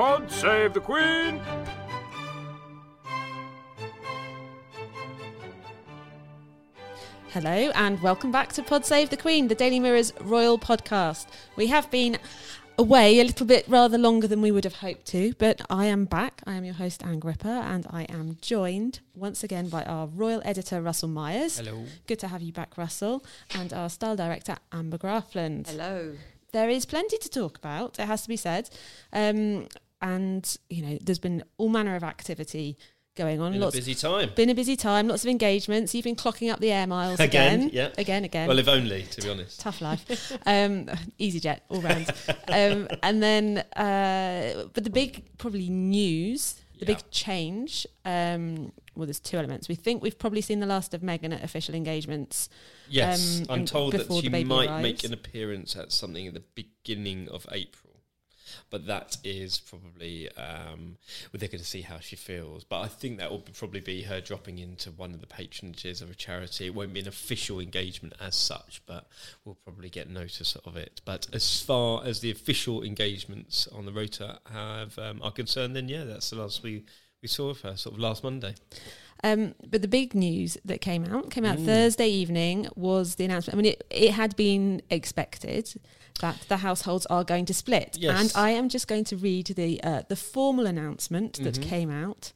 Pod save the Queen! Hello and welcome back to Pod Save the Queen, the Daily Mirror's royal podcast. We have been away a little bit rather longer than we would have hoped to, but I am back. I am your host, Anne Gripper, and I am joined once again by our royal editor, Russell Myers. Hello. Good to have you back, Russell, and our style director, Amber Graafland. Hello. There is plenty to talk about, it has to be said. Um, and, you know, there's been all manner of activity going on. Been lots a busy time. been a busy time, lots of engagements. You've been clocking up the air miles again. Again, yeah. Again, again. Well, if only, to be honest. Tough life. um, EasyJet all round. um, and then, uh, but the big probably news, the Yeah. big change. Um, well, there's two elements. We think we've probably seen the last of Meghan at official engagements. Yes, um, I'm told that she might arrives. make an appearance at something at the beginning of April. But that is probably um, well, they're going to see how she feels. But I think that will probably be her dropping into one of the patronages of a charity. It won't be an official engagement as such, but we'll probably get notice of it. But as far as the official engagements on the rota have um, are concerned, then yeah, that's the last we we saw of her, sort of last Monday. Um, but the big news that came out came out Mm. Thursday evening was the announcement. I mean, it, it had been expected that the households are going to split, Yes. and I am just going to read the uh, the formal announcement that Mhm. came out.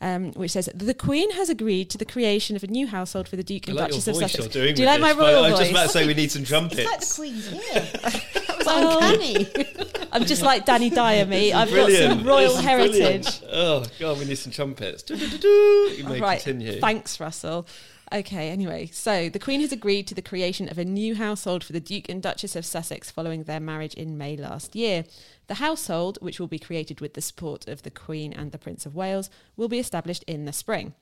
Um, which says the Queen has agreed to the creation of a new household for the Duke and like your Duchess of Sussex. you're doing Do you like my this, but royal I was voice? just about to say we need some It's like the trumpets. Queen's here. that was Oh. uncanny. I'm just like Danny Dyer, me. I've got some royal heritage. brilliant. Oh god, we need some trumpets. Do-do-do-do. You may right. continue. Thanks, Russell. Okay, anyway, so the Queen has agreed to the creation of a new household for the Duke and Duchess of Sussex following their marriage in May last year. The household, which will be created with the support of the Queen and the Prince of Wales, will be established in the spring.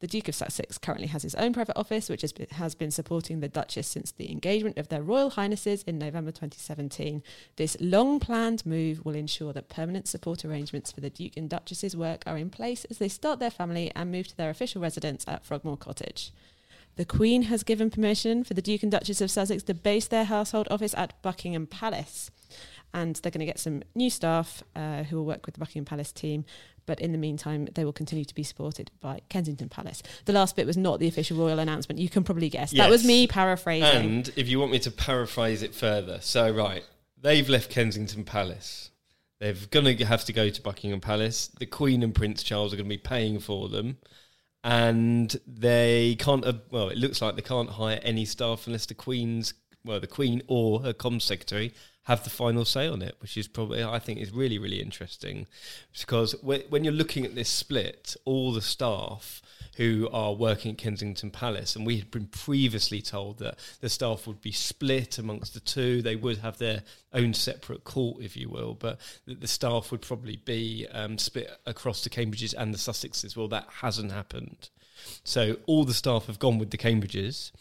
The Duke of Sussex currently has his own private office, which has been, supporting the Duchess since the engagement of their Royal Highnesses in November 2017. This long planned move will ensure that permanent support arrangements for the Duke and Duchess's work are in place as they start their family and move to their official residence at Frogmore Cottage. The Queen has given permission for the Duke and Duchess of Sussex to base their household office at Buckingham Palace. And they're going to get some new staff uh, who will work with the Buckingham Palace team. But in the meantime, they will continue to be supported by Kensington Palace. The last bit was not the official royal announcement. You can probably guess. That was me paraphrasing. And if you want me to paraphrase it further, so right, they've left Kensington Palace. They're going to have to go to Buckingham Palace. The Queen and Prince Charles are going to be paying for them. And they can't, uh, well, it looks like they can't hire any staff unless the Queen's, well, the Queen or her comms secretary have the final say on it, which is probably, I think, is really, really interesting. Because when you're looking at this split, all the staff who are working at Kensington Palace, and we had been previously told that the staff would be split amongst the two. They would have their own separate court, if you will, but the staff would probably be um, split across the Cambridges and the Sussexes. Well, that hasn't happened. So all the staff have gone with the Cambridges.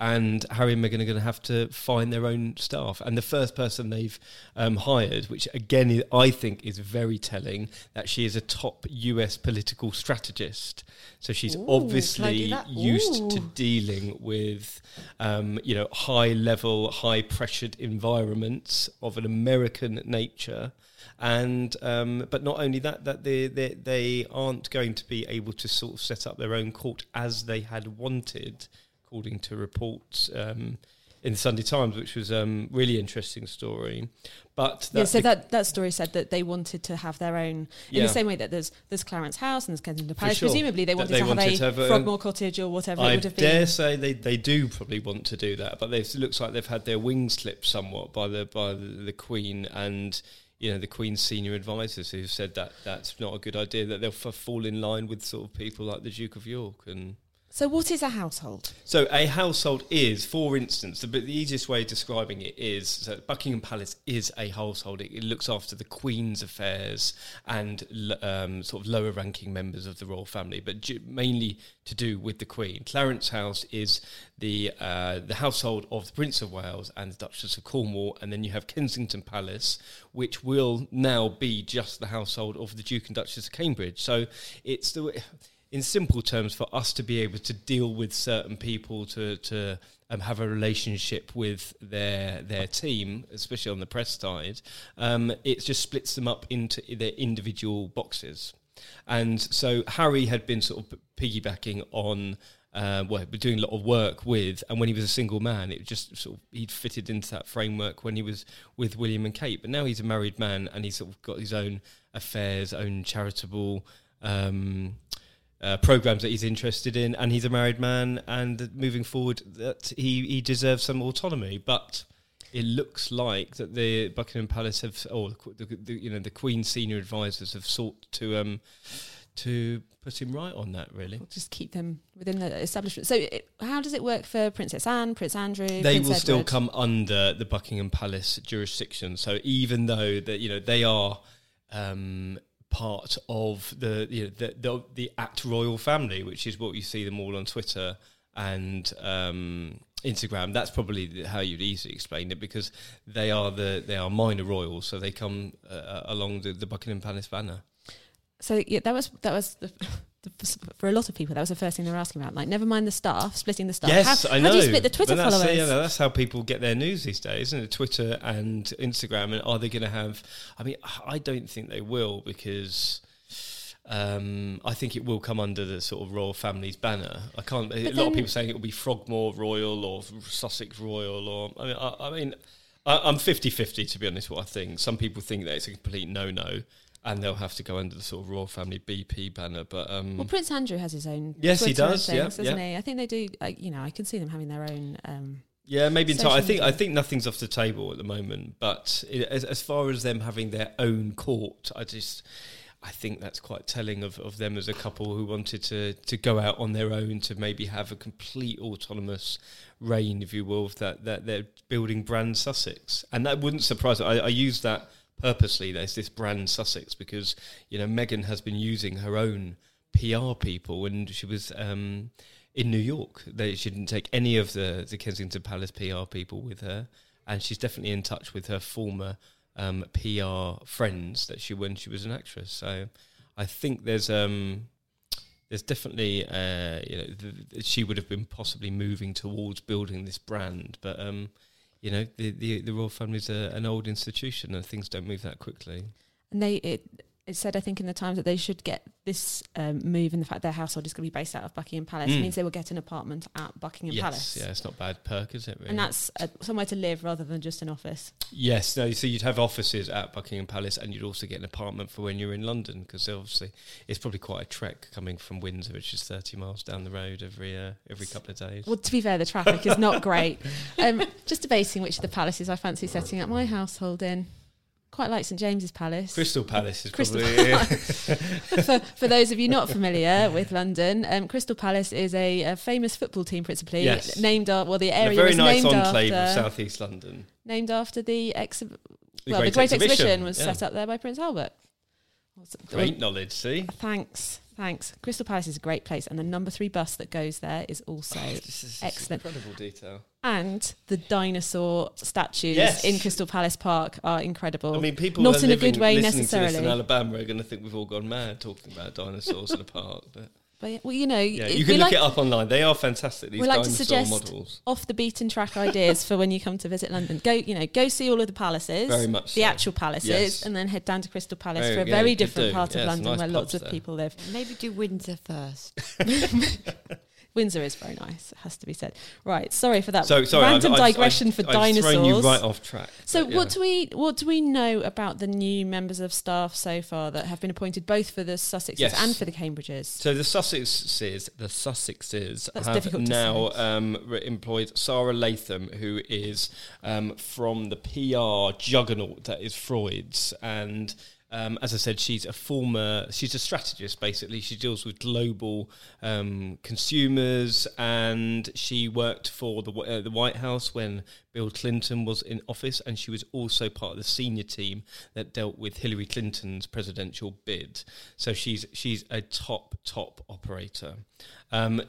And Harry and Meghan are going to have to find their own staff. And the first person they've um, hired, which again I think is very telling, that she is a top US political strategist. So she's Ooh, can I do obviously used to dealing with, um, you know, high level, high pressured environments of an American nature. And um, but not only that, that they, they they aren't going to be able to sort of set up their own court as they had wanted according to reports um, in the Sunday Times, which was um, really interesting story. But yeah, so that, that story said that they wanted to have their own, in Yeah. the same way that there's there's Clarence House and there's Kensington Palace. sure. Presumably, they wanted they to have wanted a to have a- Frogmore Cottage or whatever it I would have dare been. say they, they do probably want to do that, but it looks like they've had their wings clipped somewhat by the by the, the Queen and you know the Queen's senior advisors who've said that that's not a good idea. That they'll f- fall in line with sort of people like the Duke of York and. So, what is a household? So a household is, for instance, the, the easiest way of describing it is so Buckingham Palace is a household. It, it looks after the Queen's affairs and um, sort of lower ranking members of the royal family, but mainly to do with the Queen. Clarence House is the uh, the household of the Prince of Wales and the Duchess of Cornwall, and then you have Kensington Palace, which will now be just the household of the Duke and Duchess of Cambridge. So it's the in simple terms, for us to be able to deal with certain people, to to um, have a relationship with their their team, especially on the press side, um, it just splits them up into their individual boxes. And so Harry had been sort of piggybacking on. Uh, well, been doing a lot of work with, and when he was a single man, it just sort of he'd fitted into that framework when he was with William and Kate. But now he's a married man, and he's sort of got his own affairs, own charitable um, uh, programs that he's interested in, and he's a married man, and moving forward, that he he deserves some autonomy. But it looks like that the Buckingham Palace have, or the, the, the, you know, the Queen's senior advisors have sought to um to put him right on that. Really, Just keep them within the establishment. So, it, how does it work for Princess Anne, Prince Andrew? they Prince will still come under the Buckingham Palace jurisdiction. So even though that you know they are um, part of the, you know, the the the Act Royal family, which is what you see them all on Twitter and um, Instagram. That's probably how you'd easily explain it because they are the they are minor royals, so they come uh, along the, the Buckingham Palace banner. So yeah, that was that was the, for a lot of people. That was the first thing they were asking about. Like, never mind the staff, splitting the staff. Yes, how, I know. How do you split the Twitter that's, followers? Yeah, that's how people get their news these days, isn't it? Twitter and Instagram. And are they going to have? I mean, I don't think they will because. Um, I think it will come under the sort of royal family's banner. I can't. a lot of people saying it will be Frogmore Royal or Sussex Royal, or I mean, I, I mean, I, I'm 50-50 to be honest. What I think, some people think that it's a complete no-no, and they'll have to go under the sort of royal family BP banner. But um, Well, Prince Andrew has his own. Yes, he Twitter and does, Things, yeah, doesn't yeah. he? I think they do. Like, you know, I can see them having their own. Um, Yeah, maybe in time. I think I think nothing's off the table at the moment. But i as, as far as them having their own court, I just I think that's quite telling of, of them as a couple who wanted to to go out on their own to maybe have a complete autonomous reign, if you will, of that that they're building brand Sussex, and that wouldn't surprise. me. I, I use that purposely. There's this brand Sussex because you know Meghan has been using her own PR people, and she was. Um, in New York. They, she didn't take any of the, the Kensington Palace PR people with her, and she's definitely in touch with her former um, PR friends that she when she was an actress. So I think there's um, there's definitely uh, you know th- she would have been possibly moving towards building this brand, but um, you know the, the the royal family's a, an old institution and things don't move that quickly. and they it it said I think in the Times that they should get this um, move and the fact their household is going to be based out of Buckingham Palace Mm. means they will get an apartment at Buckingham yes, Palace. yeah, it's not bad perk, is it? Really? And that's uh, somewhere to live rather than just an office. Yes, no. So you'd have offices at Buckingham Palace, and you'd also get an apartment for when you're in London, because obviously it's probably quite a trek coming from Windsor, which is 30 miles down the road every uh, every couple of days. Well, to be fair, the traffic is not great. Um, just debating which of the palaces I fancy setting up my household in. Quite like St James's Palace. Crystal Palace is Crystal probably for, for those of you not familiar with London, um, Crystal Palace is a, a famous football team, principally Yes. named after. Well, the a area very was nice named enclave of after southeast London. named after the exhib- The well, Great the Great Exhibition, Exhibition, was yeah. set up there by Prince Albert. Great knowledge, see? Thanks, thanks. Crystal Palace is a great place, and the number three bus that goes there is also This is excellent. incredible detail. And the dinosaur statues Yes. in Crystal Palace Park are incredible. I mean, people not who are in a good way necessarily. in necessarily. Alabama are going to think we've all gone mad talking about dinosaurs in a park. But But yeah, well, you know, yeah, you can look like, it up online. They are fantastic. These we like to dinosaur suggest models. off the beaten track ideas for when you come to visit London. Go, you know, go see all of the palaces, Very much the so. actual palaces, Yes. and then head down to Crystal Palace Very for a good, very different do. part Yeah, of London nice where lots pubs of people live. Maybe do Windsor first. Windsor is very nice. It has to be said. Right. Sorry for that So sorry, random I've, digression I've, for I've dinosaurs. thrown you right off track. So yeah. what do we what do we know about the new members of staff so far that have been appointed both for the Sussexes Yes. and for the Cambridges? So the Sussexes, the Sussexes That's have now um, employed Sara Latham, who is um, from the PR juggernaut that is Freud's, and um, as I said, she's a former, she's a strategist basically. She deals with global um, consumers, and she worked for the uh, the White House when Bill Clinton was in office, and she was also part of the senior team that dealt with Hillary Clinton's presidential bid. So she's she's a top top operator. Um,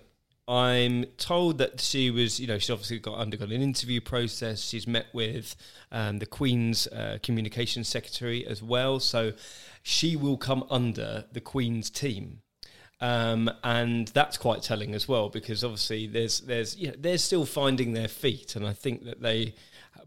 I'm told that she was, you know, she's obviously got undergone an interview process. She's met with um, the Queen's uh, communications secretary as well, so she will come under the Queen's team. Um, and that's quite telling as well because obviously there's there's you know they're still finding their feet and I think that they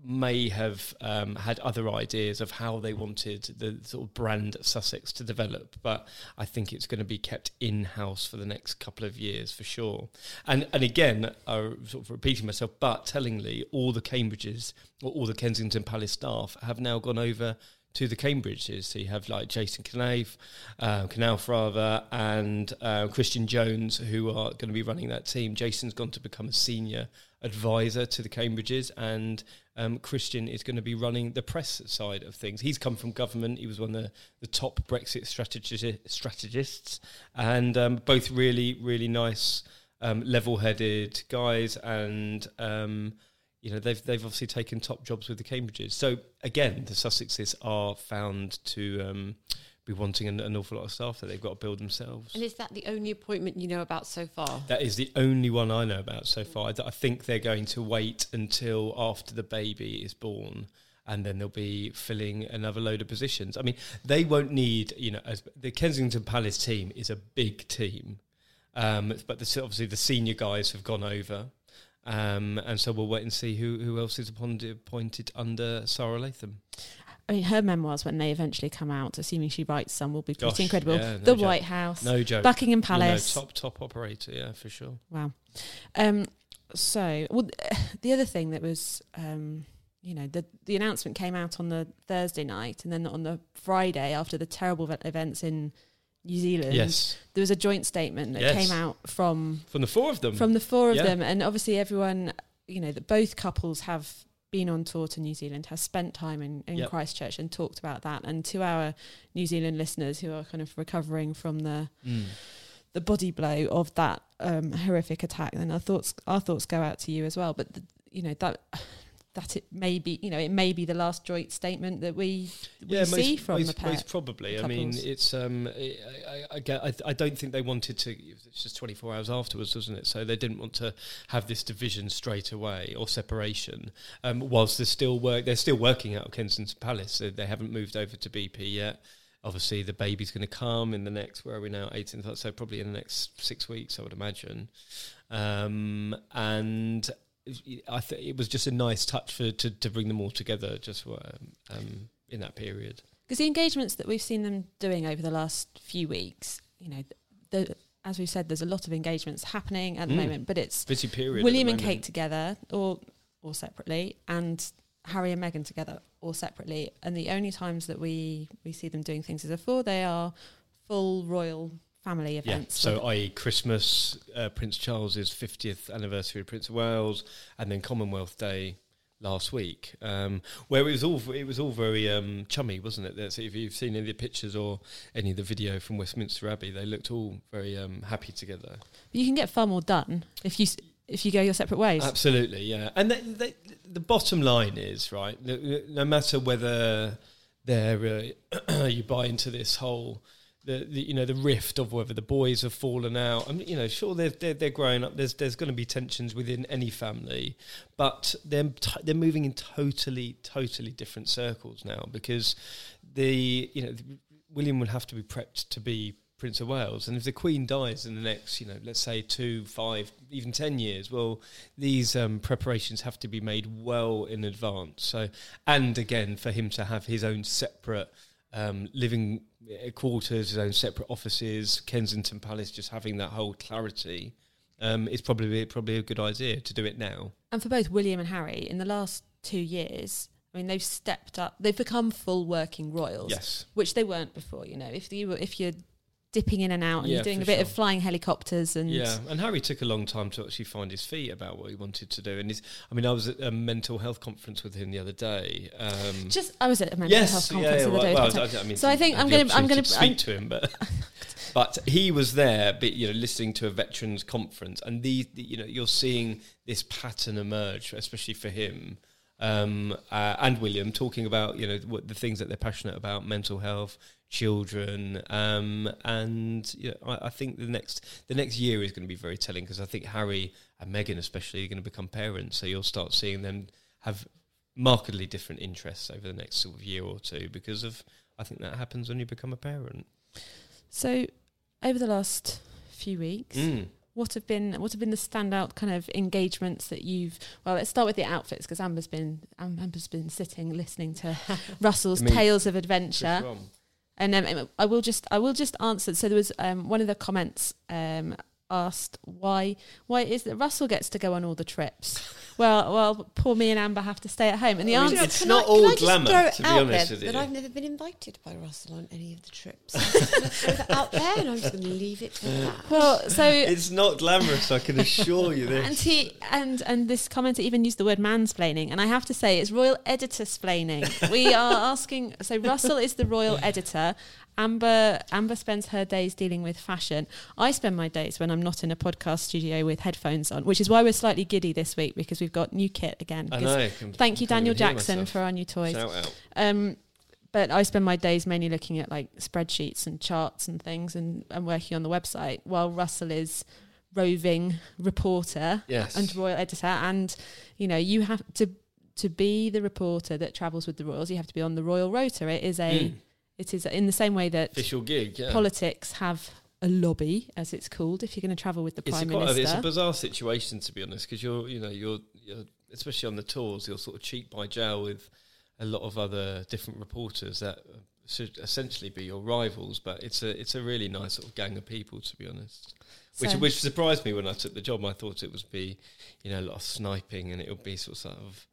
may have um, had other ideas of how they wanted the sort of brand of Sussex to develop, but I think it's going to be kept in house for the next couple of years for sure. And and again, I'm sort of repeating myself, but tellingly, all the Cambridges or all the Kensington Palace staff have now gone over to the Cambridges. So you have like Jason Knauf, uh, rather, and uh, Christian Jones, who are going to be running that team. Jason's gone to become a senior advisor to the Cambridges, and um, Christian is going to be running the press side of things. He's come from government. He was one of the, the top Brexit strategi- strategists, and um, both really, really nice, um, level-headed guys, and. You know they've they've obviously taken top jobs with the Cambridges. So again, the Sussexes are found to um, be wanting an, an awful lot of staff that they've got to build themselves. And is that the only appointment you know about so far? That is the only one I know about so far. I, I think they're going to wait until after the baby is born. And then they'll be filling another load of positions. I mean, they won't need, you know, as the Kensington Palace team is a big team, um, but the, obviously the senior guys have gone over. Um, and so we'll wait and see who, who else is appointed, appointed under Sara Latham. I mean, her memoirs when they eventually come out, assuming she writes some, will be pretty Gosh, incredible. yeah, no the joke. White House, No joke. Buckingham You know, Palace. top top operator, yeah, for sure. Wow. Um, so, well, the other thing that was, um, you know, the the announcement came out on the Thursday night, and then on the Friday after the terrible events in New Zealand, Yes, there was a joint statement that Yes. came out from from the four of them. from the four of Yeah. them, and obviously everyone, you know, that both couples have been on tour to New Zealand, has spent time in, in Yep. Christchurch and talked about that. And to our New Zealand listeners who are kind of recovering from the Mm. the body blow of that um, horrific attack, then our thoughts our thoughts go out to you as well. But the, you know that that it may be you know it may be the last joint statement that we we yeah, see most, from most, the pair. most probably. I mean, it's um, I, I, I, I, I don't think they wanted to. It's just twenty four hours afterwards, wasn't it? So they didn't want to have this division straight away or separation. Um, whilst they're still work, they're still working out of Kensington Palace. They, they haven't moved over to BP yet. Obviously, the baby's going to come in the next. Where are we now? Eighteenth. So probably in the next six weeks, I would imagine. Um, and I think it was just a nice touch for to, to bring them all together just for, um, um, in that period. Because the engagements that we've seen them doing over the last few weeks, you know, the, as we've said, there's a lot of engagements happening at the Mm. moment, but it's Busy period. William and Kate together or or separately, and Harry and Meghan together or separately. And the only times that we we see them doing things as a four, they are full royal family Yeah. events. So, i.e., Christmas, uh, Prince Charles's 50th anniversary of Prince of Wales, and then Commonwealth Day last week, um, where it was all it was all very um, chummy, wasn't it? That's, if you've seen any of the pictures or any of the video from Westminster Abbey, they looked all very um, happy together. but you can get far more done if you s- if you go your separate ways. Absolutely, yeah. And the bottom line is right. No, no matter whether they're uh, you buy into this whole. The, the you know the rift of whether the boys have fallen out. I mean, you know, sure they're they're, they're growing up. There's there's going to be tensions within any family, but they're t- they're moving in totally totally different circles now because the you know William would have to be prepped to be Prince of Wales, and if the Queen dies in the next, you know, let's say two, five, even ten years, well, these um, preparations have to be made well in advance. So, and again, for him to have his own separate um, living quarters, his own separate offices, Kensington Palace, just having that whole clarity um, it's probably probably a good idea to do it now. And for both William and Harry, in the last two years, I mean, they've stepped up. They've become full working royals, Yes. which they weren't before. You know, if you were, if you're dipping in and out and Yeah, you're doing a bit of flying helicopters and Yeah, and Harry took a long time to actually find his feet about what he wanted to do. And his I mean, I was at a mental health conference with him the other day. Um, just I was at a mental health conference yeah, the other day. well, I, I mean, So I think I'm gonna- I'm gonna- to speak to him, but but he was there, but you know, listening to a veterans conference, and the, the you know, you're seeing this pattern emerge, especially for him. Um, uh, and William talking about you know what the things that they're passionate about, mental health, children, um, and you know, I, I think the next the next year is going to be very telling because I think Harry and Meghan especially are going to become parents, so you'll start seeing them have markedly different interests over the next sort of year or two because of I think that happens when you become a parent. So over the last few weeks, Mm. What have been what have been the standout kind of engagements that you've? Well, let's start with the outfits because Amber's been Amber's been sitting listening to Russell's I mean, tales of adventure. And um, I will just I will just answer. So there was um, one of the comments um, asked why why it is that Russell gets to go on all the trips. well, well, poor me and Amber have to stay at home. And the I mean, answer, it's Can not I, all can I just glamour, throw it to be out honest there with you. That I've never been invited by Russell on any of the trips. I'm just gonna throw that out there, and I'm just going to leave it to that. well, so It's not glamorous, I can assure you this. and he and and this commenter even used the word mansplaining, and I have to say it's royal editor splaining. we are asking. So Russell is the royal editor. Amber Amber spends her days dealing with fashion. I spend my days when I'm not in a podcast studio with headphones on, which is why we're slightly giddy this week because we've got new kit again. I know. Can- Thank you, Daniel Jackson, for our new toys. Shout out. Um, but I spend my days mainly looking at like spreadsheets and charts and things and, and working on the website while Russell is roving reporter Yes. and royal editor and you know you have to to be the reporter that travels with the royals you have to be on the royal rota it is a Mm. It is in the same way that Official gig, yeah. politics have a lobby as it's called if you're going to travel with the it's prime a, minister it's a bizarre situation to be honest because you're you know you're, you're especially on the tours you're sort of cheek by jowl with a lot of other different reporters that should essentially be your rivals but it's a it's a really nice sort of gang of people to be honest. Which So- which surprised me when I took the job. I thought it would be you know a lot of sniping and it would be sort of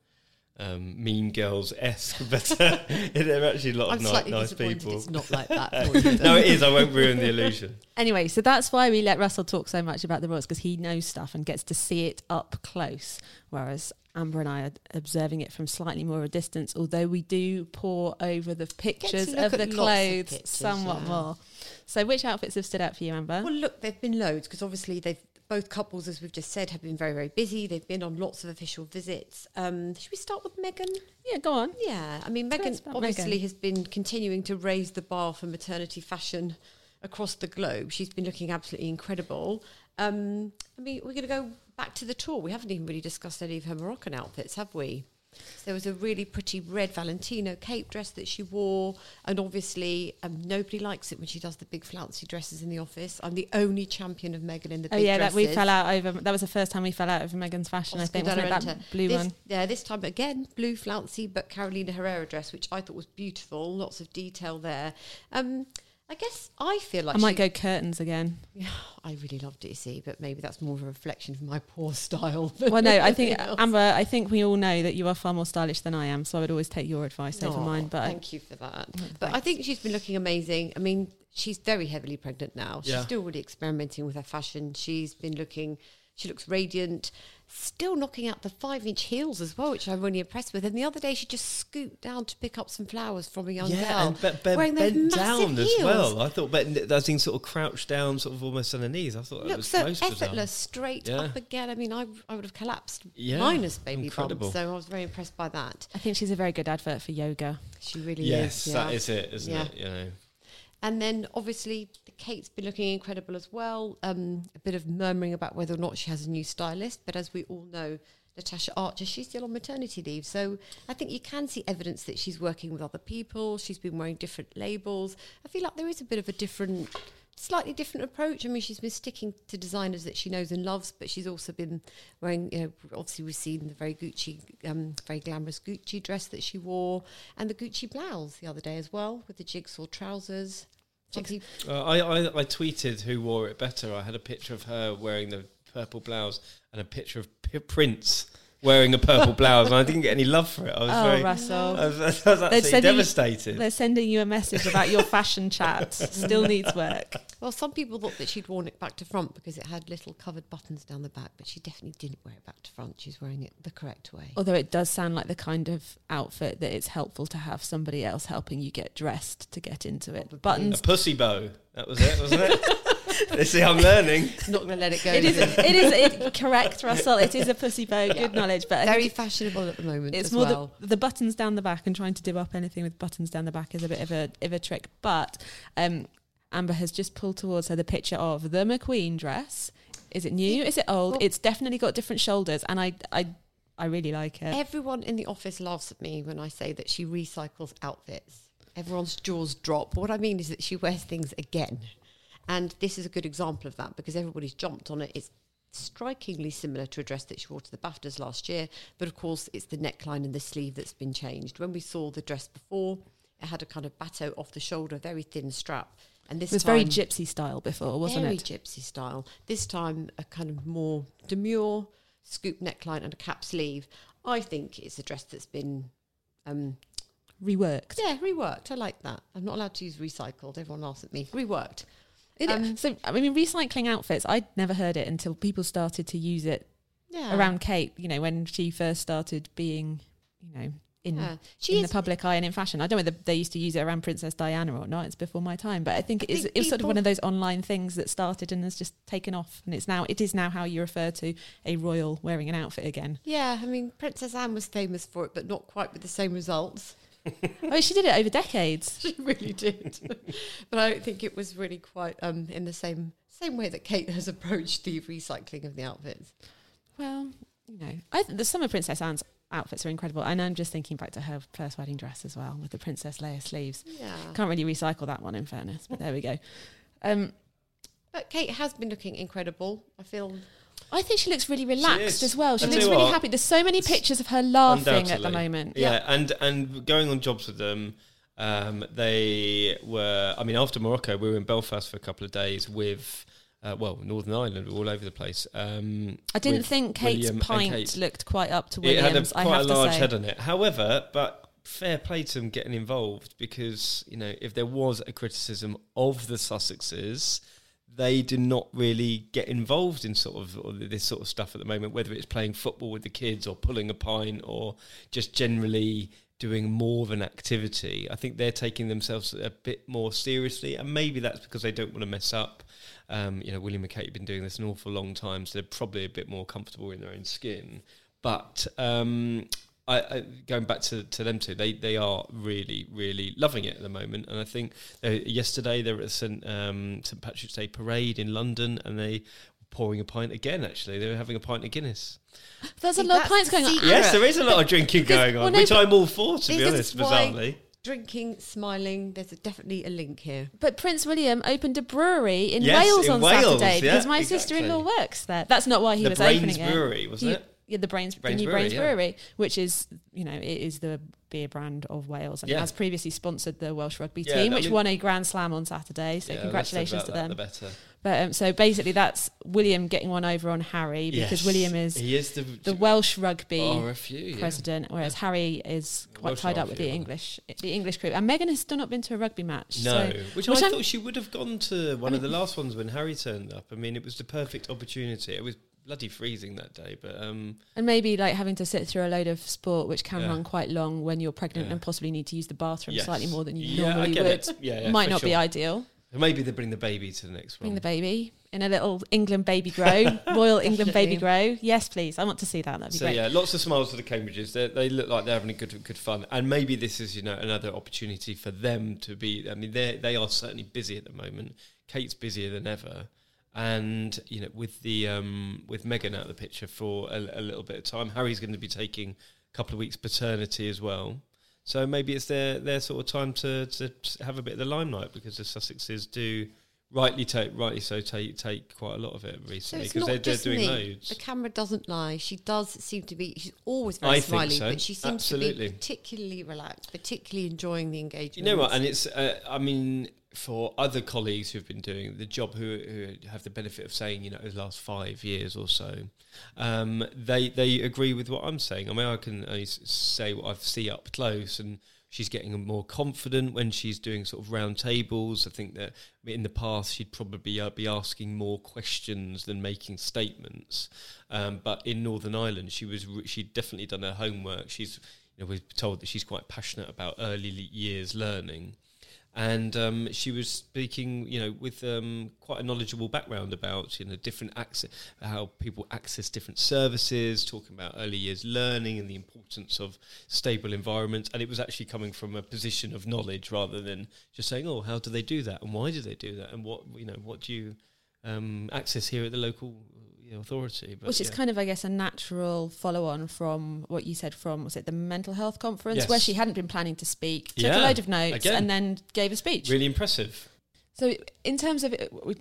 um, mean girls esque but uh, they're actually a lot I'm of ni- slightly nice disappointed people it's not like that you. no it is I won't ruin the illusion Anyway, so that's why we let Russell talk so much about the Royals because he knows stuff and gets to see it up close, whereas Amber and I are observing it from slightly more of a distance. Although we do pour over the pictures of the lots of clothes pictures, somewhat yeah. more. So, which outfits have stood out for you, Amber? Well, look, there've been loads because obviously they've both couples, as we've just said, have been very, very busy. They've been on lots of official visits. Um, should we start with Meghan? yeah, go on. Yeah, I mean, Tell us Meghan about obviously Meghan. has been continuing to raise the bar for maternity fashion across the globe. She's been looking absolutely incredible. Um, I mean, we're going to go back to the tour. We haven't even really discussed any of her Moroccan outfits, have we? So there was a really pretty red Valentino cape dress that she wore, and obviously um, nobody likes it when she does the big flouncy dresses in the office. I'm the only champion of Meghan in the Oh big yeah, that we fell out over. That was the first time we fell out over Meghan's fashion. I think that blue This- one. Yeah, this time again, blue flouncy, but Carolina Herrera dress, which I thought was beautiful. Lots of detail there. Um, I guess I feel like I might go curtains again. Yeah, I really loved it, you see, but maybe that's more of a reflection of my poor style. Well, no, I think else. Amber. I think we all know that you are far more stylish than I am, so I would always take your advice over mine. But I, thank you for that. Mm, But I think she's been looking amazing. I mean, she's very heavily pregnant now. She's Yeah. still really experimenting with her fashion. She's been looking. She looks radiant. Still knocking out the five-inch heels as well, which I'm really impressed with. And the other day, she just scooped down to pick up some flowers from a young yeah, girl, and be- be- wearing those bent massive down as heels. well. I thought, but I think sort of crouched down, sort of almost on her knees. I thought that Look was so most bizarre. effortless, straight Yeah. up again. I mean, I, I would have collapsed Yeah, minus baby incredible. bumps. So I was very impressed by that. I think she's a very good advert for yoga. She really Yes, is. that yeah. is it, isn't Yeah. it? You know, And then obviously Kate's been looking incredible as well. Um, a bit of murmuring about whether or not she has a new stylist, but as we all know, Natasha Archer, she's still on maternity leave. So I think you can see evidence that she's working with other people. She's been wearing different labels. I feel like there is a bit of a different, slightly different approach. I mean, she's been sticking to designers that she knows and loves, but she's also been wearing, you know, obviously we've seen the very Gucci, um, very glamorous Gucci dress that she wore and the Gucci blouse the other day as well with the jigsaw trousers. Uh, I, I I tweeted who wore it better. I had a picture of her wearing the purple blouse and a picture of P- Prince wearing a purple blouse, and I didn't get any love for it. I was Oh, very, Russell. I was, I was absolutely sending you- devastated. They're sending you a message about your fashion chat. Still needs work. Well, some people thought that she'd worn it back to front because it had little covered buttons down the back, but she definitely didn't wear it back to front. She's wearing it the correct way. Although it does sound like the kind of outfit that it's helpful to have somebody else helping you get dressed to get into it. a Buttons. A pussy bow. That was it, wasn't it? you see, I'm learning. It's not going to let it go. It is. is it? It is it, correct, Russell. It is a pussy bow. Good knowledge, but very fashionable at the moment. it's as more well. the, the buttons down the back and trying to do up anything with buttons down the back is a bit of a of a trick. But um, Amber has just pulled towards her the picture of the McQueen dress. Is it new? Is it old? Well- it's definitely got different shoulders, and I I I really like it. Everyone in the office laughs at me when I say that she recycles outfits. Everyone's jaws drop. What I mean is that she wears things again. And this is a good example of that because everybody's jumped on it. It's strikingly similar to a dress that she wore to the BAFTAs last year, but of course it's the neckline and the sleeve that's been changed. When we saw the dress before, it had a kind of bateau off the shoulder, very thin strap. And this It was very gypsy style before, wasn't very it? Very gypsy style. This time, a kind of more demure scoop neckline and a cap sleeve. I think it's a dress that's been, um, Reworked. yeah, reworked. I like that. I'm not allowed to use recycled. Everyone laughs at me. Reworked. It- Um, so I mean, recycling outfits. I'd never heard it until people started to use it Yeah. around Kate. You know, when she first started being, you know, in Yeah. In the public eye and in fashion. I don't know whether they used to use it around Princess Diana or not. It's before my time, but I think it I is. think It was sort of one of those online things that started and has just taken off, and it's now it is now how you refer to a royal wearing an outfit again. Yeah, I mean, Princess Anne was famous for it, but not quite with the same results. I mean, she did it over decades. She really did. but I don't think it was really quite um, in the same same way that Kate has approached the recycling of the outfits. Well, you know, I th- the summer Princess Anne's outfits are incredible, and I'm just thinking back to her first wedding dress as well with the Princess Leia sleeves. Yeah. Can't really recycle that one, in fairness, but there we go. Um, But Kate has been looking incredible. I feel I think she looks really relaxed as well. She I looks really what, happy. There's so many pictures of her laughing at the moment. Yeah, and and going on jobs with them, um, they were. I mean, after Morocco, we were in Belfast for a couple of days with. Uh, well, Northern Ireland, all over the place. Um, I didn't think Kate's William pint Kate. looked quite up to It had a, Williams. I quite a large head on it. However, but fair play to them getting involved because you know if there was a criticism of the Sussexes, they do not really get involved in sort of this sort of stuff at the moment. Whether it's playing football with the kids or pulling a pint or just generally doing more of an activity. I think they're taking themselves a bit more seriously, and maybe that's because they don't want to mess up. Um, you know, William and have been doing this an awful long time, so they're probably a bit more comfortable in their own skin. But um, I, I, going back to, to them too, they, they are really, really loving it at the moment. And I think uh, yesterday they were at St um, St Patrick's Day parade in London, and they were pouring a pint again. Actually, they were having a pint of Guinness. There's a lot of pints going on. Yes, there is a lot of drinking Because- going on, well, no, which I'm all for, to be honest. is Bizarrely, drinking, smiling. There's a, definitely a link here. But Prince William opened a brewery in Yes, Wales in on Wales, Saturday yeah, because my exactly. sister-in-law works there. That's not why he The was Brains opening it. Brewery, wasn't He- it? Yeah, the Brains, Brains the new Brewery, Brains yeah. Brewery, which is you know it is the beer brand of Wales and Yeah. has previously sponsored the Welsh rugby Yeah, team, I which mean- won a Grand Slam on Saturday. So congratulations to them. The better. But um, so basically, that's William getting one over on Harry because Yes. William is he is the, the Welsh rugby RFU, yeah. president, whereas Harry is quite Welsh tied up with the English the English crew. And Meghan has still not been to a rugby match. No, so, which, which I I'm- thought she would have gone to one of the last ones when Harry turned up. I mean, it was the perfect opportunity. It was bloody freezing that day, but um, And maybe like having to sit through a load of sport, which can Yeah. run quite long when you're pregnant Yeah. and possibly need to use the bathroom yes. slightly more than you yeah, I normally get would, it. Yeah, yeah, might for not be ideal. Maybe they bring the baby to the next Bring one. Bring the baby in a little England baby grow, Royal England baby grow. Yes, please. I want to see that. That'd be So great. yeah, lots of smiles for the Cambridges. They, they look like they're having a good good fun, and maybe this is you know another opportunity for them to be. I mean, they they are certainly busy at the moment. Kate's busier than ever, and you know with the um, with Meghan out of the picture for a, a little bit of time, Harry's going to be taking a couple of weeks paternity as well. So maybe it's their their sort of time to to have a bit of the limelight because the Sussexes do. Rightly take, rightly so, take take quite a lot of it recently because not they're, they're doing me. loads. The camera doesn't lie. She does seem to be. She's always very I smiley, so. but she seems to be particularly relaxed, particularly enjoying the engagement. You know what? And it's, uh, I mean, for other colleagues who've been doing the job who, who have the benefit of saying, you know, the last five years or so, um, they they agree with what I'm saying. I mean, I can only say what I see up close, and she's getting more confident when she's doing sort of round tables. I think that in the past she'd probably uh, be asking more questions than making statements. Um, but in Northern Ireland, she was re- she'd definitely done her homework. She's you know we're told that she's quite passionate about early years learning and um, she was speaking, you know, with um, quite a knowledgeable background about, you know, different access, how people access different services, talking about early years learning and the importance of stable environments, and it was actually coming from a position of knowledge rather than just saying, "Oh, how do they do that, and why do they do that, and what, you know, what do you um, access here at the local know, authority. But Which yeah. is kind of, I guess, a natural follow on from what you said from, was it the mental health conference, yes. where she hadn't been planning to speak, took yeah. a load of notes, Again, and then gave a speech. Really impressive. So, in terms of,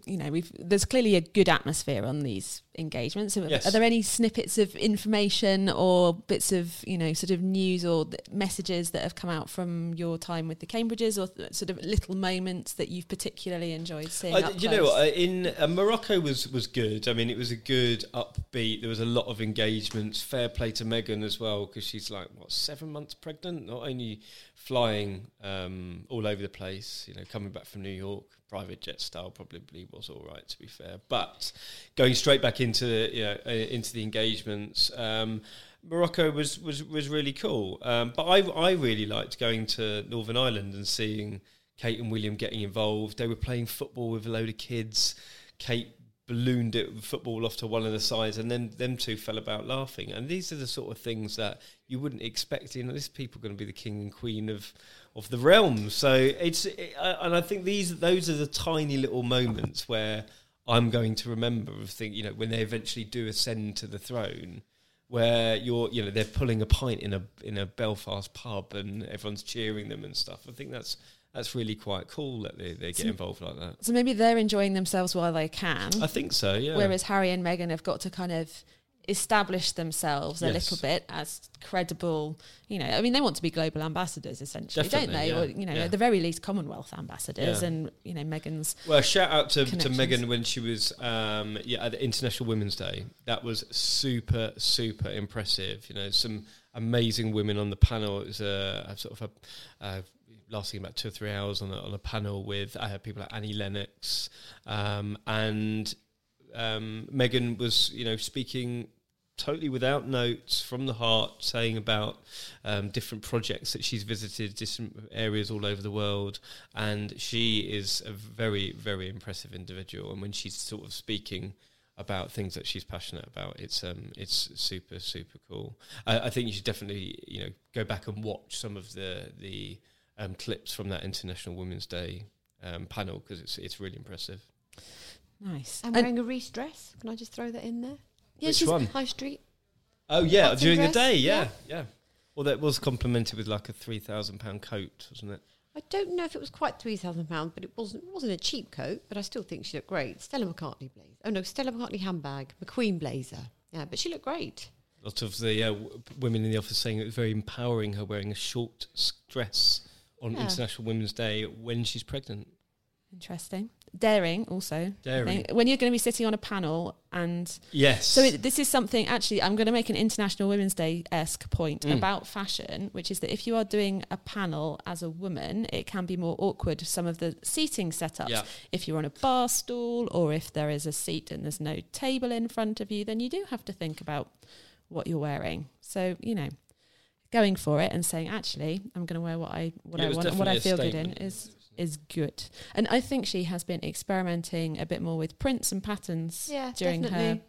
you know, we've there's clearly a good atmosphere on these engagements. Yes. Are there any snippets of information or bits of, you know, sort of news or messages that have come out from your time with the Cambridges, or sort of little moments that you've particularly enjoyed seeing? Uh, you know, uh, in uh, Morocco was was good. I mean, it was a good upbeat. There was a lot of engagements. Fair play to Meghan as well because she's like what seven months pregnant. Not only flying um, all over the place, you know, coming back from New York private jet style probably was all right to be fair. But going straight back into you know, uh, into the engagements, um, Morocco was was was really cool. Um, but I I really liked going to Northern Ireland and seeing Kate and William getting involved. They were playing football with a load of kids. Kate ballooned it football off to one of the sides, and then them two fell about laughing. And these are the sort of things that you wouldn't expect. You know, this people going to be the king and queen of of the realm. So it's, it, and I think these those are the tiny little moments where I'm going to remember of think you know when they eventually do ascend to the throne. Where you're, you know, they're pulling a pint in a in a Belfast pub and everyone's cheering them and stuff. I think that's that's really quite cool that they, they get so, involved like that. So maybe they're enjoying themselves while they can. I think so, yeah. Whereas Harry and Meghan have got to kind of establish themselves yes. a little bit as credible. You know, I mean, they want to be global ambassadors essentially, Definitely, don't they? Yeah. Or you know, yeah. at the very least, Commonwealth ambassadors. Yeah. And you know, Meghan's. Well, shout out to, to Meghan when she was um, yeah at the International Women's Day. That was super super impressive. You know, some amazing women on the panel. It was a, a sort of a, a lasting about two or three hours on a, on a panel with uh, people like Annie Lennox, um, and um, Meghan was, you know, speaking totally without notes from the heart, saying about um, different projects that she's visited, different areas all over the world, and she is a very, very impressive individual. And when she's sort of speaking about things that she's passionate about. It's um, it's super super cool. I, I, think you should definitely you know go back and watch some of the the um, clips from that International Women's Day um, panel because it's it's really impressive. Nice. I'm wearing a Reiss dress. Can I just throw that in there? Yeah, Which one? High Street. Oh yeah, during dress. the day. Yeah, yeah, yeah. Well, that was complemented with like a three thousand pound coat, wasn't it? I don't know if it was quite three thousand pounds, but it wasn't. It wasn't a cheap coat, but I still think she looked great. Stella McCartney blazer. Oh no, Stella McCartney handbag, McQueen blazer. Yeah, but she looked great. A lot of the uh, w- women in the office saying it was very empowering her wearing a short dress on yeah. International Women's Day when she's pregnant. Interesting. Daring also. Daring. When you're going to be sitting on a panel and. Yes. So it, this is something, actually, I'm going to make an International Women's Day esque point mm. about fashion, which is that if you are doing a panel as a woman, it can be more awkward, some of the seating setups. Yeah. If you're on a bar stool or if there is a seat and there's no table in front of you, then you do have to think about what you're wearing. So, you know, going for it and saying, actually, I'm going to wear what I what yeah, I want and what I feel good in is is good. And I think she has been experimenting a bit more with prints and patterns yeah, during definitely. her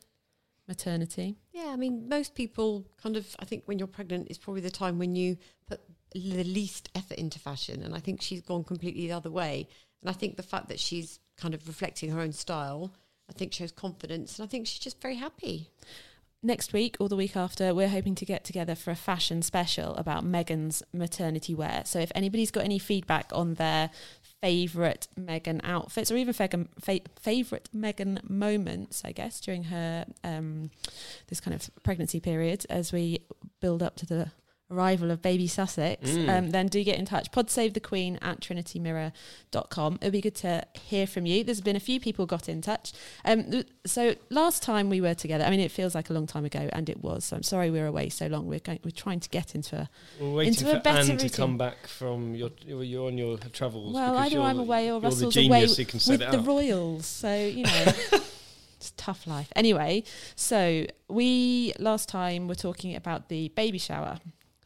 maternity. Yeah, I mean, most people kind of, I think when you're pregnant is probably the time when you put the least effort into fashion. And I think she's gone completely the other way. And I think the fact that she's kind of reflecting her own style, I think shows confidence. And I think she's just very happy next week or the week after, we're hoping to get together for a fashion special about Meghan's maternity wear. So if anybody's got any feedback on their favourite Meghan outfits or even fa- favourite Meghan moments, I guess, during her um, this kind of pregnancy period as we build up to the arrival of baby Sussex, Mm. um, then do get in touch. Podsavethequeen at trinitymirror.com. It would be good to hear from you. There's been a few people got in touch. Um, so last time we were together, I mean, it feels like a long time ago, and it was. So I'm sorry we were away so long. We're going, we're trying to get into a We're waiting Into a better Anne to come back from your. You're on your travels. Well, either I'm the- away or Russell's the away with the. Royals. So, you know, it's tough life. Anyway, so we last time were talking about the baby shower,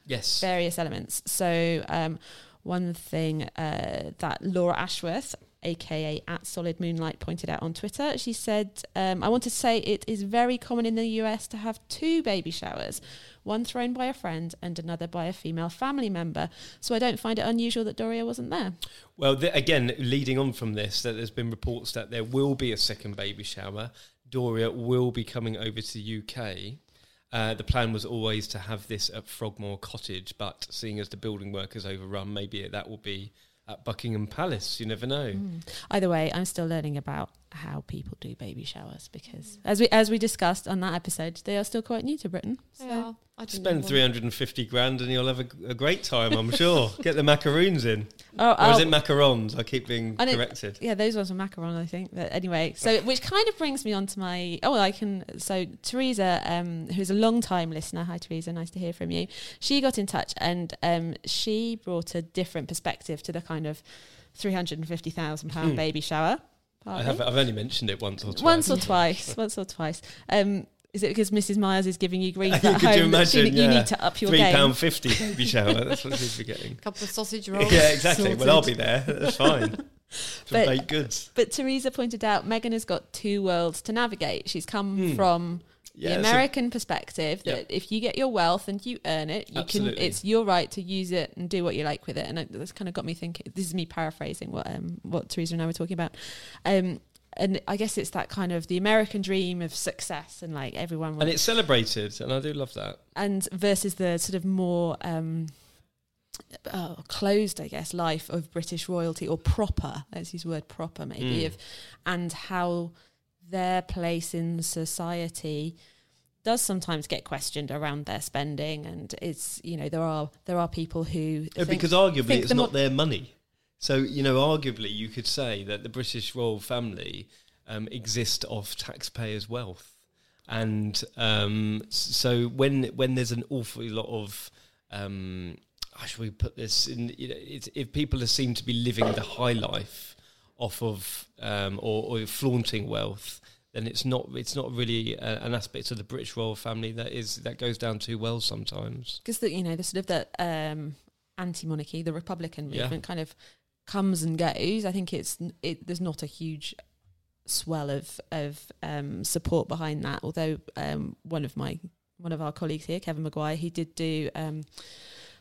Yes. various elements. So, um, one thing uh, that Laura Ashworth, aka at Solid Moonlight, pointed out on Twitter, she said, um, I want to say it is very common in the US to have two baby showers. One thrown by a friend and another by a female family member. So I don't find it unusual that Doria wasn't there. Well, th- again, leading on from this, that there's been reports that there will be a second baby shower. Doria will be coming over to the UK. Uh, the plan was always to have this at Frogmore Cottage, but seeing as the building work is overrun, maybe that will be at Buckingham Palace. You never know. Either way, I'm still learning about how people do baby showers because, as we as we discussed on that episode, they are still quite new to Britain. So Yeah, I didn't Spend know. 350 grand and you'll have a, a great time, I'm sure. Get the macaroons in. oh, Or is oh, it macarons? I keep being don't- corrected. yeah, those ones were macaron, I think. But anyway, so which kind of brings me on to my oh, I can so Teresa, um, who's a long time listener. Hi, Teresa, nice to hear from you. She got in touch and um, she brought a different perspective to the kind of three hundred and fifty thousand pound Hmm. baby shower. I have. I've only mentioned it once or twice. Once or twice. once or twice. Um, is it because Mrs. Myers is giving you grief Could at you home? that she- imagine, you yeah. need to up your Three game. pound fifty baby shower. That's what she's getting. A couple of sausage rolls. Yeah, exactly. Well, I'll be there. That's fine. Some But- baked goods. But Teresa pointed out Meghan has got two worlds to navigate. She's come Hmm. from Yeah, the so- American perspective that Yep. if you get your wealth and you earn it, you Absolutely. can. It's your right to use it and do what you like with it. And it- that's kind of got me thinking. This is me paraphrasing what um, what Teresa and I were talking about. Um, and I guess it's that kind of the American dream of success and like everyone and it's celebrated, and I do love that. and versus the sort of more um, uh, closed, I guess, life of British royalty or proper. Let's use the word proper, maybe, Mm. of and how their place in society does sometimes get questioned around their spending, and it's you know there are there are people who Yeah, think- because arguably it's not mo- their money. So you know, arguably you could say that the British royal family um, exist off taxpayers' wealth, and um, so when when there's an awful lot of um, how should we put this? In, you know, it's, if people are seem to be living the high life off of um, or, or flaunting wealth, then it's not it's not really a, an aspect of the British royal family that is that goes down too well sometimes. because you know the sort of the um, anti-monarchy, the Republican Yeah. movement, kind of comes and goes. I think it's it, there's not a huge swell of of um, support behind that. Although um, one of my one of our colleagues here, Kevin Maguire, he did do. Um,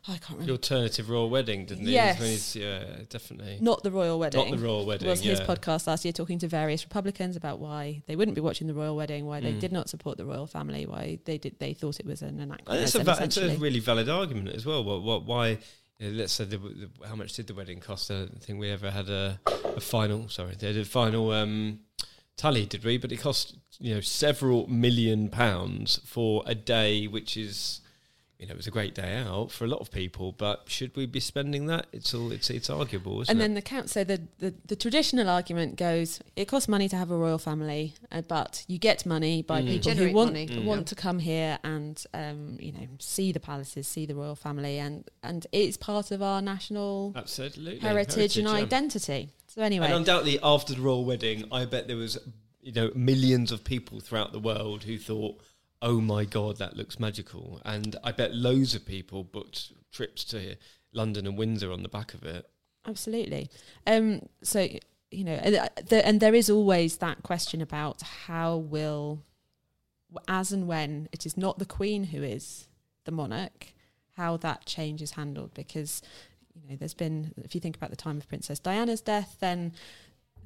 I can't remember. The alternative royal wedding, didn't he? Yes. Yeah, definitely. Not the royal wedding. Not the royal wedding. was his podcast last year talking to various Republicans about why they wouldn't be watching the royal wedding, why they Mm. did not support the royal family, why they did they thought it was an And it's anachronism. a, va- it's a really valid argument as well. What, what, why? Know, let's say the, the, how much did the wedding cost? I don't think we ever had a, a final. Sorry, they did a final um, tally, did we? But it cost you know several million pounds for a day, which is you know it was a great day out for a lot of people. But should we be spending that? It's all it's it's arguable, isn't and it? then the count. So the, the the traditional argument goes: it costs money to have a royal family, uh, but you get money by Mm. people who want money. Mm. want to come here and um, you know see the palaces, see the royal family, and and it's part of our national Absolutely, heritage, and yeah. identity. So anyway, And undoubtedly, after the royal wedding, I bet there was, you know, millions of people throughout the world who thought, "Oh my god, that looks magical!" And I bet loads of people booked trips to London and Windsor on the back of it. Absolutely. Um, so you know, and, uh, the, and there is always that question about how will, as and when it is not the Queen who is the monarch, how that change is handled. Because you know, there's been, if you think about the time of Princess Diana's death, then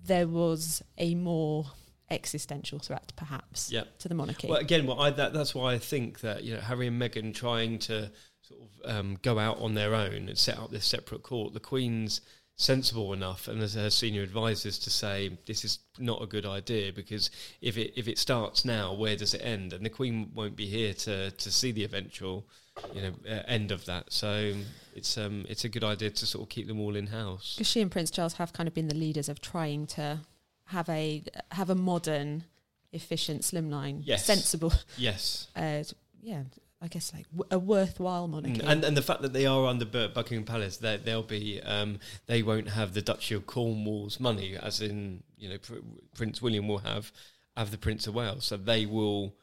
there was a more existential threat, perhaps, Yeah. to the monarchy. Well, again, well, I, that, that's why I think that you know Harry and Meghan trying to sort of um, go out on their own and set up this separate court. The Queen's sensible enough, and as her senior advisors, to say this is not a good idea because if it if it starts now, where does it end? And the Queen won't be here to to see the eventual you know uh, end of that. So it's um it's a good idea to sort of keep them all in house. Because she and Prince Charles have kind of been the leaders of trying to have a have a modern, efficient, slimline, Yes. sensible, Yes. uh, yeah, I guess like w- a worthwhile monarchy. Mm, And and the fact that they are under Bu- Buckingham Palace, they they'll be um, they won't have the Duchy of Cornwall's money, as in you know Pr- Prince William will have have the Prince of Wales, so they will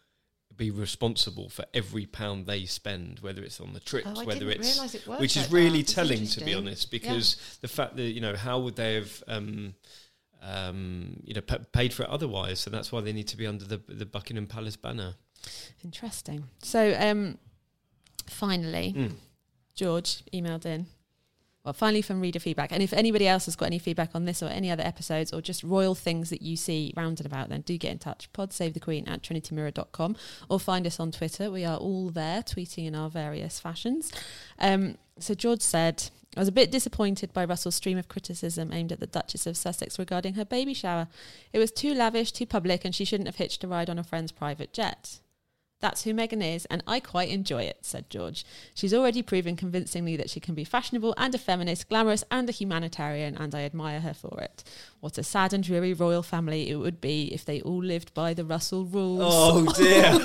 be responsible for every pound they spend, whether it's on the trips, Oh, whether it's it which is like really that. Telling to be honest, because the fact that you know how would they have um, um, you know pa paid for it otherwise? So that's why they need to be under the the Buckingham Palace banner. Interesting. So, um, finally, Mm. George emailed in. Well, finally, from reader feedback. And if anybody else has got any feedback on this or any other episodes or just royal things that you see round and about, then do get in touch. Pod save the queen at trinitymirror.com or find us on Twitter. We are all there tweeting in our various fashions. Um, so, George said, I was a bit disappointed by Russell's stream of criticism aimed at the Duchess of Sussex regarding her baby shower. It was too lavish, too public, and she shouldn't have hitched a ride on a friend's private jet. That's who Meghan is, and I quite enjoy it, said George. She's already proven convincingly that she can be fashionable and a feminist, glamorous and a humanitarian, and I admire her for it. What a sad and dreary royal family it would be if they all lived by the Russell rules. Oh dear.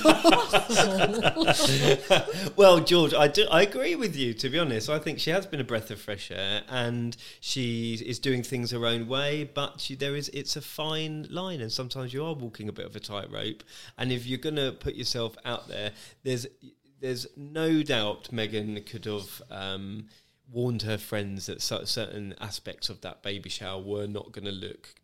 well, George, I do. I agree with you. To be honest, I think she has been a breath of fresh air, and she is doing things her own way. But she, there is, it's a fine line, and sometimes you are walking a bit of a tightrope. And if you're going to put yourself out there, there's, there's no doubt Meghan could have. Um, warned her friends that certain aspects of that baby shower were not going to look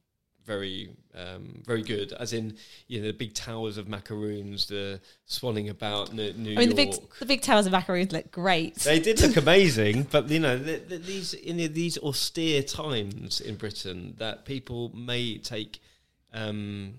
very um, very good as in you know the big towers of macaroons the swanning about New, New I mean, the big, the big towers of macaroons look great. they did look amazing but you know the, the, these in these austere times in Britain that people may take um,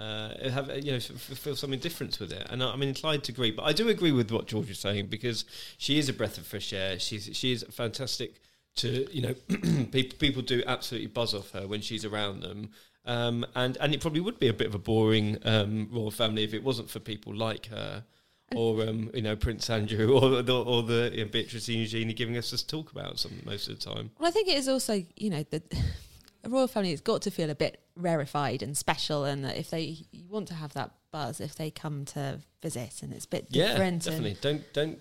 uh, have you know f- feel something different with it, and I, I'm inclined to agree. But I do agree with what George is saying because she is a breath of fresh air. She's she is fantastic. To you know, people people do absolutely buzz off her when she's around them. Um, and and it probably would be a bit of a boring um, royal family if it wasn't for people like her, or um, you know Prince Andrew, or the, or the you know, Beatrice and Eugenie giving us this talk about some most of the time. Well, I think it is also, you know, the a royal family has got to feel a bit rarefied and special, and that if they you want to have that buzz, if they come to visit, and it's a bit Yeah, different. definitely. Don't don't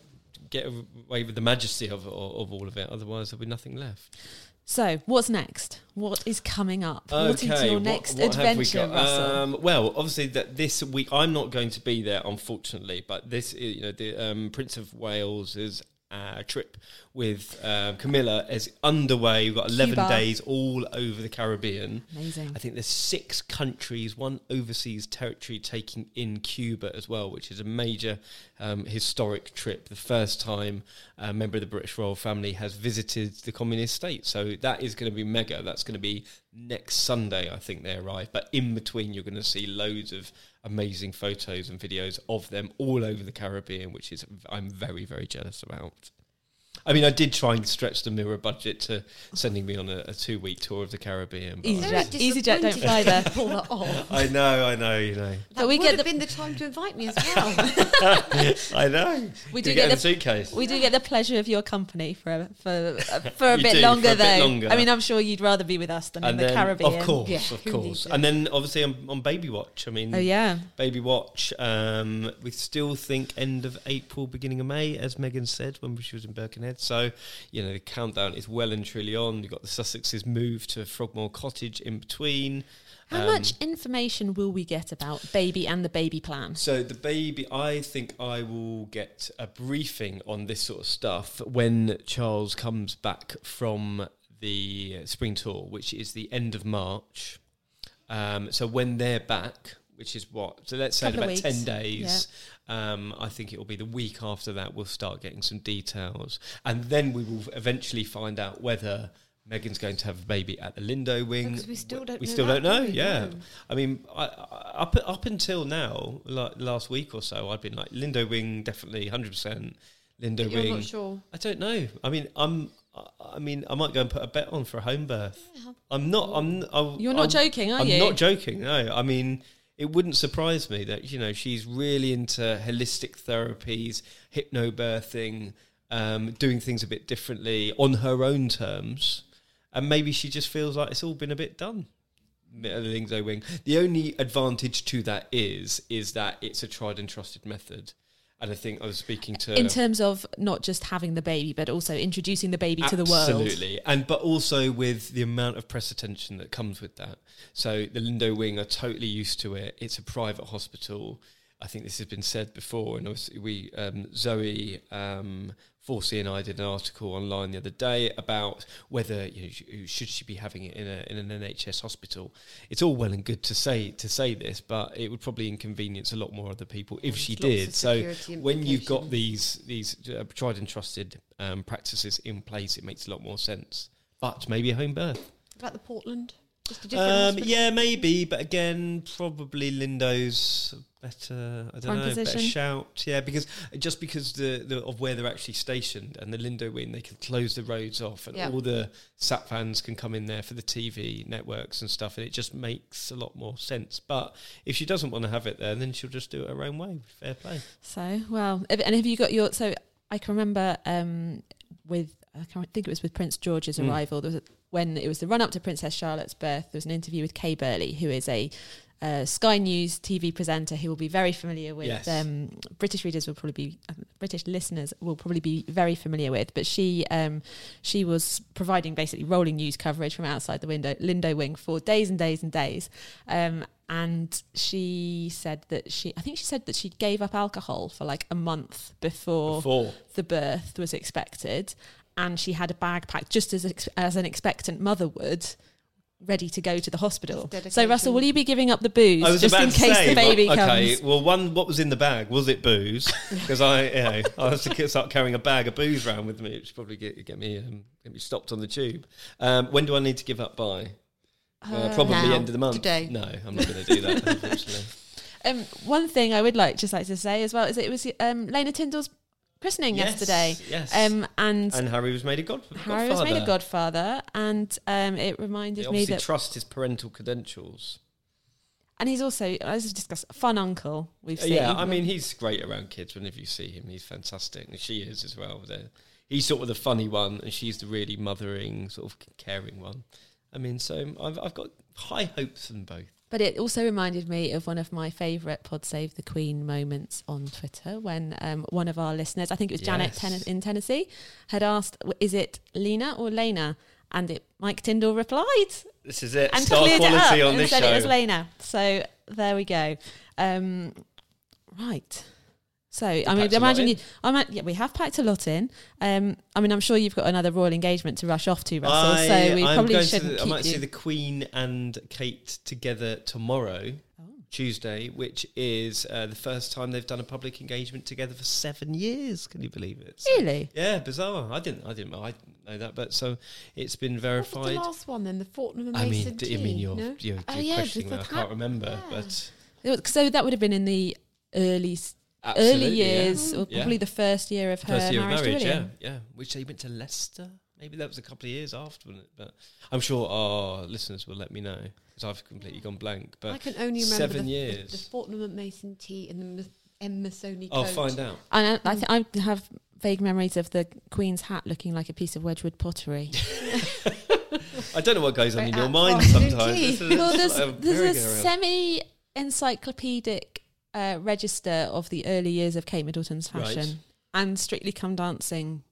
get away with the majesty of of, of all of it. Otherwise, there'll be nothing left. so, what's next? What is coming up? what is Okay, your what- next what have we adventure, got? Um, well, obviously that this week I'm not going to be there, unfortunately. But this, you know, the um, Prince of Wales is. Uh, trip with uh, Camilla is underway. We've got 11 Cuba. days all over the Caribbean. Amazing. I think there's six countries, one overseas territory taking in Cuba as well, which is a major um, historic trip. The first time a member of the British royal family has visited the communist state. So that is going to be mega. That's going to be next Sunday, I think they arrive. But in between, you're going to see loads of amazing photos and videos of them all over the Caribbean, which is I'm very, very jealous about. I mean, I did try and stretch the mirror budget to sending me on a, a two week tour of the Caribbean. but I- Very EasyJet, EasyJet don't fly there. couldn't Pull that off. I know, I know, you know. That we would get have the- been the time to invite me as well. I know. We You do get, get a the- suitcase. we do get the pleasure of your company for a, for uh, for a bit do, longer, for a bit though. longer. I mean, I'm sure you'd rather be with us than in and the Caribbean. of course, Yeah, of course, and then obviously on, on Baby Watch. I mean, Oh yeah. Baby Watch. Um, we still think end of April, beginning of May, as Meghan said when she was in Birkenhead. So, you know, the countdown is well and truly on. You've got the Sussexes move to Frogmore Cottage in between. How Um, much information will we get about baby and the baby plan? So the baby, I think I will get a briefing on this sort of stuff when Charles comes back from the spring tour, which is the end of March. Um, so when they're back, which is what? So let's say in about ten weeks, days. Um, I think it will be the week after that. We'll start getting some details, and then we will eventually find out whether. Meghan's going to have a baby at the Lindo wing. Because we still don't We know still that, don't know. do? Yeah, No. I mean, I, I, up up until now, like last week or so, I've been like Lindo Wing, definitely hundred percent. Lindo But Wing. not sure. I don't know. I mean, I'm. I- I mean, I might go and put a bet on for a home birth. I'm not. I'm. I, You're not I'm- joking, are you? I'm not joking. No, I mean, it wouldn't surprise me that you know she's really into holistic therapies, hypnobirthing, um, doing things a bit differently on her own terms, and maybe she just feels like it's all been a bit done. Lindo wing. The only advantage to that is is that it's a tried and trusted method. And I think I was speaking to in terms of not just having the baby, but also introducing the baby to the world. Absolutely, and but also with the amount of press attention that comes with that. So the Lindo Wing are totally used to it. It's a private hospital. I think this has been said before, and obviously we um, Zoe um, Forsey and I did an article online the other day about whether you know, should she be having it in, a, in an NHS hospital. It's all well and good to say to say this, but it would probably inconvenience a lot more other people if she There's did. So when you've got these these uh, tried and trusted um, practices in place, it makes a lot more sense. But maybe a home birth. About the Portland, just a different. Um, yeah, maybe, but again, probably Lindo's better. I don't know, better shout. Yeah, because just because the, the of where they're actually stationed and the Lindo wing, they can close the roads off, and all the sat fans can come in there for the TV networks and stuff, and it just makes a lot more sense. But if she doesn't want to have it there, then she'll just do it her own way. Fair play. So, well, if- and have you got your? So, I can remember um, with I can't think it was with Prince George's Mm. arrival. There was a, when it was the run up to Princess Charlotte's birth. There was an interview with Kay Burley, who is a uh, Sky News TV presenter who will be very familiar with. Yes. Um, British readers will probably be uh, British listeners will probably be very familiar with. But she um, she was providing basically rolling news coverage from outside the window Lindo wing for days and days and days. Um, and she said that she, I think she said that she gave up alcohol for like a month before, Before. the birth was expected, and she had a bag packed just as ex- as an expectant mother would, ready to go to the hospital. So Russell, will you be giving up the booze just in case say, the baby well, comes? okay. Well, one, what was in the bag? Was it booze? Because I, you know, I have to start carrying a bag of booze around with me, which probably get, get me um, get me stopped on the tube. Um, when do I need to give up by? Uh, probably now, end of the month. today. No, I'm not going to do that. unfortunately. Um, one thing I would like just like to say as well is that it was um, Lena Tindall's christening Yes, yesterday. yes. Um, and, And Harry was made a god. Harry was made a godfather. godfather, and um, it They reminded me that, trust his parental credentials. and he's also as we discussed, a fun uncle. We've Uh, seen. Yeah, I mean, he's great around kids. Whenever you see him, he's fantastic. And she is as well. They're, he's sort of the funny one, and she's the really mothering, sort of caring one. I mean, so I've, I've got high hopes in both. But it also reminded me of one of my favourite Pod Save the Queen moments on Twitter when um, one of our listeners, I think it was Janet Ten- in Tennessee, had asked, "Is it Lena or Lena?" And it, Mike Tindall replied This is it. and Star cleared it up on and this said show. it was Lena. So there we go. Um, right. So I mean, imagine you. I mean, yeah, we have packed a lot in. Um, I mean, I'm sure you've got another royal engagement to rush off to, Russell. so we I'm probably going shouldn't the- I might you. see the Queen and Kate together tomorrow, Oh. Tuesday, which is uh, the first time they've done a public engagement together for seven years. Can you believe it? So- really? Yeah, bizarre. I didn't. I didn't. I didn't know that, but so it's been What was verified. the last one then? The Fortnum and I Mason mean, d-. I mean, you're no? you're, Oh, you're yeah, questioning. I can't remember, yeah. but So that would have been in the early s- absolutely, early yeah. years, or Yeah. probably the first year of her First year of marriage, marriage, to yeah, William. yeah. Which they went to Leicester. Maybe that was a couple of years after, wasn't it? But I'm sure our listeners will let me know because I've completely gone blank. But I can only remember seven the, the- years. The, Fortnum and Mason tea and the Ms- Missoni I'll coat. find out. And I, I, th- I have vague memories of the Queen's hat looking like a piece of Wedgwood pottery. I don't know what goes on Very in your mind afternoon sometimes. tea. Well, it's there's, a there's a semi encyclopedic uh, register of the early years of Kate Middleton's Right. fashion and Strictly Come Dancing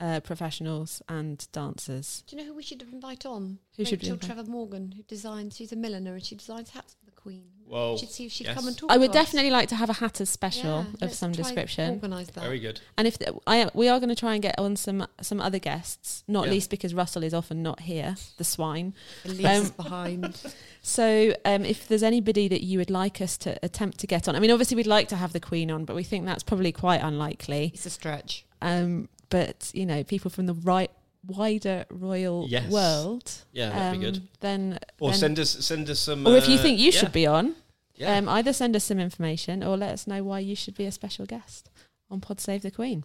uh, professionals and dancers. Do you know who we should invite on? Who should we Rachel invite? Trevor Morgan, who designs. She's a milliner and she designs hats for the Queen. Whoa, We should see if she'd yes. come and talk. I would to us. definitely like to have a Hatters special Yeah, of let's some try description. Organise that. Very good. And if th- I we are going to try and get on some some other guests, not Yeah. least because Russell is often not here, the swine. And leaves us Um, behind. So um, if there's anybody that you would like us to attempt to get on, I mean, obviously we'd like to have the Queen on, but we think that's probably quite unlikely. It's a stretch. Um, but you know, people from the right wider royal Yes. world. Yeah, that'd be um, good. Then, Or then- send us send us some. or if you uh, think you yeah, should be on, yeah. um, either send us some information or let us know why you should be a special guest on Pod Save the Queen.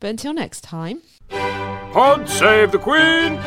But until next time. Pod save the Queen!